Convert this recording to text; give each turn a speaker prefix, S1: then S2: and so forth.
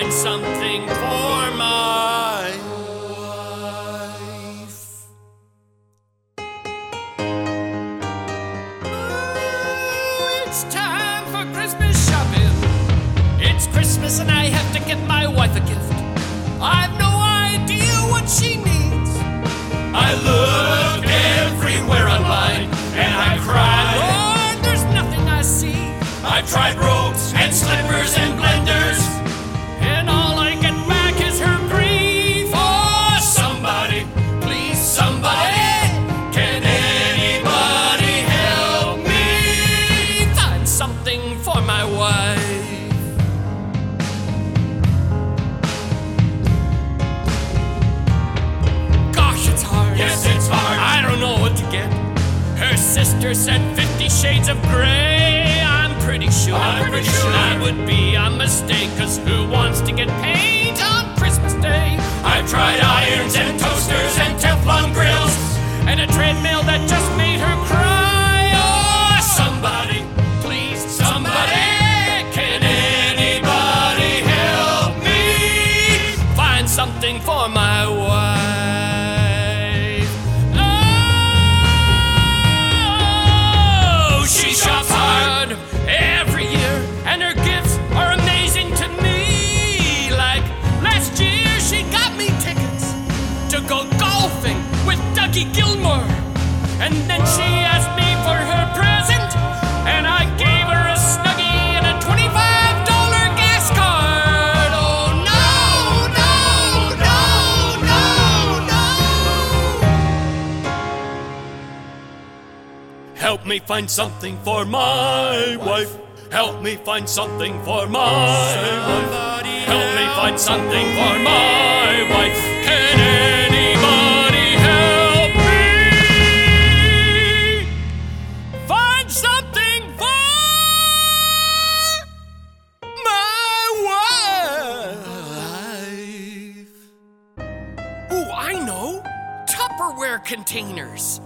S1: find something for my wife. Ooh, it's time for Christmas shopping. It's Christmas and I have to get my wife a gift. I've no sister said Fifty Shades of Grey. I'm pretty sure.
S2: I'm pretty sure.
S1: That would be a mistake, cause who wants to get paint on Christmas Day? I've tried irons and toasters and Teflon grills and a treadmill that just made her cry. Oh, somebody, please, somebody. Can anybody help me find something for my wife? And then she asked me for her present, and I gave her a snuggie and a $25 gas card. Oh, no, no, no, no, no. Help me find something for my wife. Help me find something for my wife. Help me find something for my wife. I know. Tupperware containers.